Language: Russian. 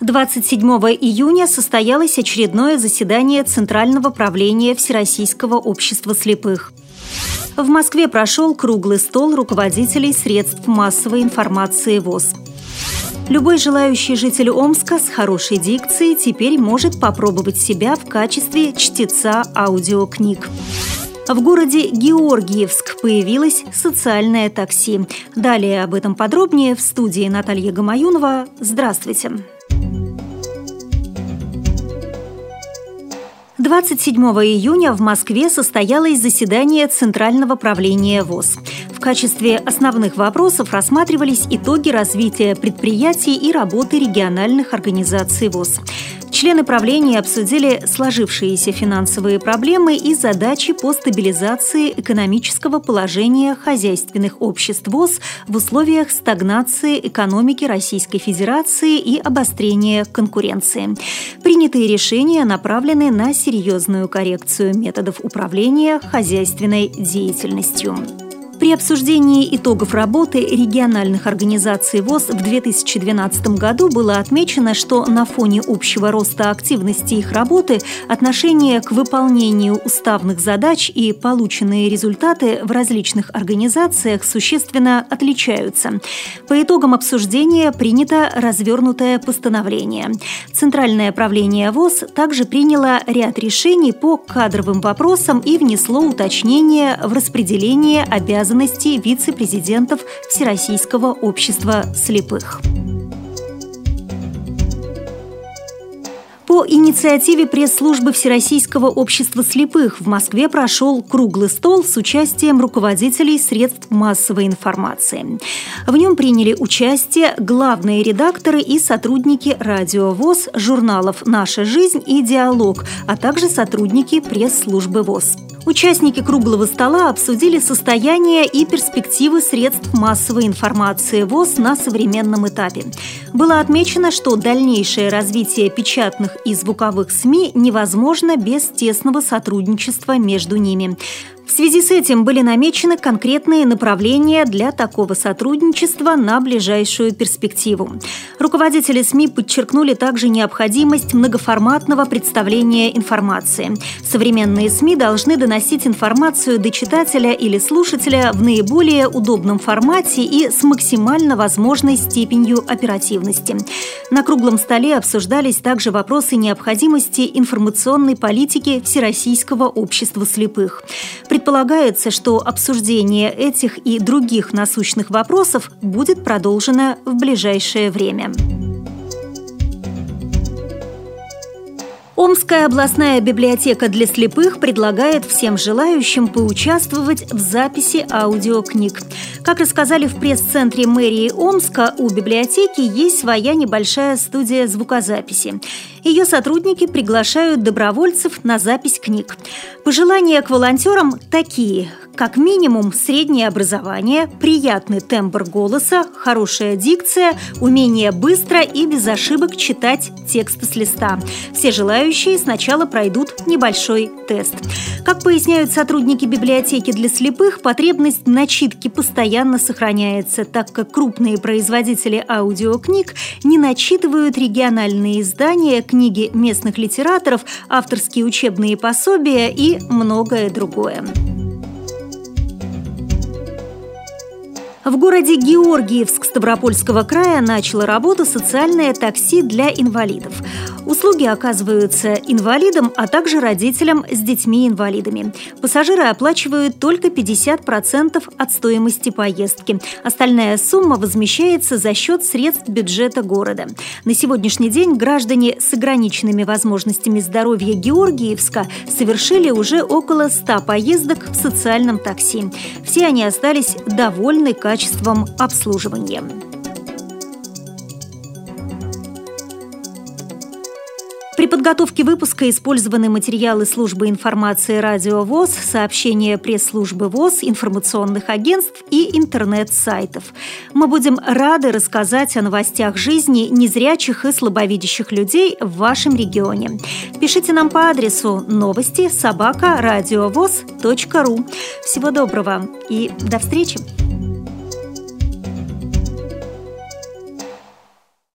27 июня состоялось очередное заседание Центрального правления Всероссийского общества слепых. В Москве прошел круглый стол руководителей средств массовой информации ВОЗ. Любой желающий житель Омска с хорошей дикцией теперь может попробовать себя в качестве чтеца аудиокниг. В городе Георгиевск появилось социальное такси. Далее об этом подробнее в студии Наталья Гамаюнова. Здравствуйте! 27 июня в Москве состоялось заседание Центрального правления ВОЗ. В качестве основных вопросов рассматривались итоги развития предприятий и работы региональных организаций ВОЗ. Члены правления обсудили сложившиеся финансовые проблемы и задачи по стабилизации экономического положения хозяйственных обществ ВОЗ в условиях стагнации экономики Российской Федерации и обострения конкуренции. Принятые решения направлены на серьезную коррекцию методов управления хозяйственной деятельностью. При обсуждении итогов работы региональных организаций ВОЗ в 2012 году было отмечено, что на фоне общего роста активности их работы отношение к выполнению уставных задач и полученные результаты в различных организациях существенно отличаются. По итогам обсуждения принято развернутое постановление. Центральное правление ВОЗ также приняло ряд решений по кадровым вопросам и внесло уточнения в распределение обязанностей обязанностей вице-президентов Всероссийского общества слепых. По инициативе пресс-службы Всероссийского общества слепых в Москве прошел круглый стол с участием руководителей средств массовой информации. В нем приняли участие главные редакторы и сотрудники радио ВОЗ, журналов «Наша жизнь» и «Диалог», а также сотрудники пресс-службы ВОЗ. Участники круглого стола обсудили состояние и перспективы средств массовой информации ВОЗ на современном этапе. Было отмечено, что дальнейшее развитие печатных и звуковых СМИ невозможно без тесного сотрудничества между ними. В связи с этим были намечены конкретные направления для такого сотрудничества на ближайшую перспективу. Руководители СМИ подчеркнули также необходимость многоформатного представления информации. Современные СМИ должны доносить информацию до читателя или слушателя в наиболее удобном формате и с максимально возможной степенью оперативности. На круглом столе обсуждались также вопросы необходимости информационной политики Всероссийского общества слепых. Предполагается, что обсуждение этих и других насущных вопросов будет продолжено в ближайшее время. Омская областная библиотека для слепых предлагает всем желающим поучаствовать в записи аудиокниг. Как рассказали в пресс-центре мэрии Омска, у библиотеки есть своя небольшая студия звукозаписи. Ее сотрудники приглашают добровольцев на запись книг. Пожелания к волонтерам такие – как минимум среднее образование, приятный тембр голоса, хорошая дикция, умение быстро и без ошибок читать тексты с листа. Все желающие сначала пройдут небольшой тест. Как поясняют сотрудники библиотеки для слепых, потребность в начитке постоянно сохраняется, так как крупные производители аудиокниг не начитывают региональные издания, книги местных литераторов, авторские учебные пособия и многое другое. В городе Георгиевск Ставропольского края начало работу социальное такси для инвалидов. Услуги оказываются инвалидам, а также родителям с детьми-инвалидами. Пассажиры оплачивают только 50% от стоимости поездки. Остальная сумма возмещается за счет средств бюджета города. На сегодняшний день граждане с ограниченными возможностями здоровья Георгиевска совершили уже около 100 поездок в социальном такси. Все они остались довольны качеством обслуживания. При подготовке выпуска использованы материалы службы информации «Радио ВОЗ», сообщения пресс-службы ВОЗ, информационных агентств и интернет-сайтов. Мы будем рады рассказать о новостях жизни незрячих и слабовидящих людей в вашем регионе. Пишите нам по адресу новости собака ру. Всего доброго и до встречи!